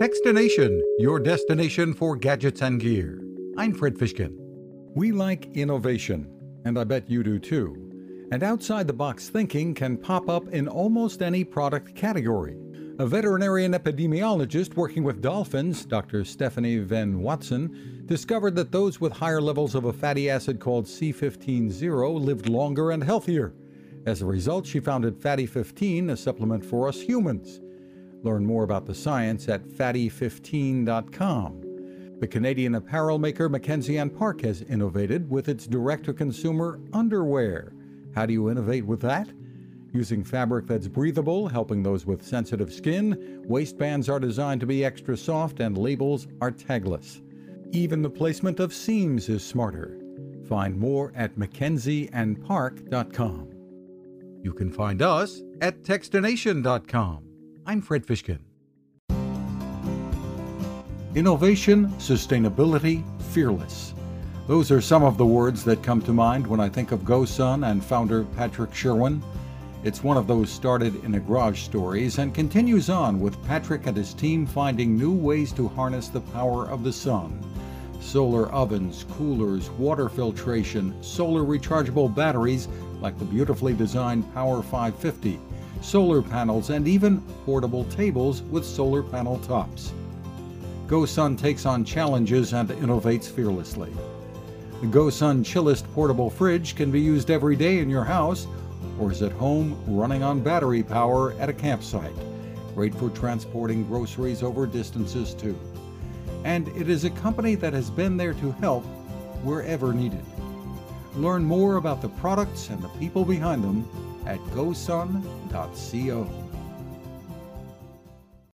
Techstination, your destination for gadgets and gear. I'm Fred Fishkin. We like innovation, and I bet you do too. And outside the box thinking can pop up in almost any product category. A veterinarian epidemiologist working with dolphins, Dr. Stephanie Venn-Watson, discovered that those with higher levels of a fatty acid called C15-0 lived longer and healthier. As a result, she founded Fatty 15, a supplement for us humans. Learn more about the science at fatty15.com. The Canadian apparel maker Mackenzie and Park has innovated with its direct to consumer underwear. How do you innovate with that? Using fabric that's breathable, helping those with sensitive skin, waistbands are designed to be extra soft and labels are tagless. Even the placement of seams is smarter. Find more at mackenzieandpark.com. You can find us at techstination.com. I'm Fred Fishkin. Innovation, sustainability, fearless. Those are some of the words that come to mind when I think of GoSun and founder Patrick Sherwin. It's one of those started in a garage stories and continues on with Patrick and his team finding new ways to harness the power of the sun. Solar ovens, coolers, water filtration, solar rechargeable batteries like the beautifully designed Power 550, solar panels, and even portable tables with solar panel tops. GoSun takes on challenges and innovates fearlessly. The GoSun Chillest portable fridge can be used every day in your house or is at home running on battery power at a campsite. Great for transporting groceries over distances too. And it is a company that has been there to help wherever needed. Learn more about the products and the people behind them at gosun.co.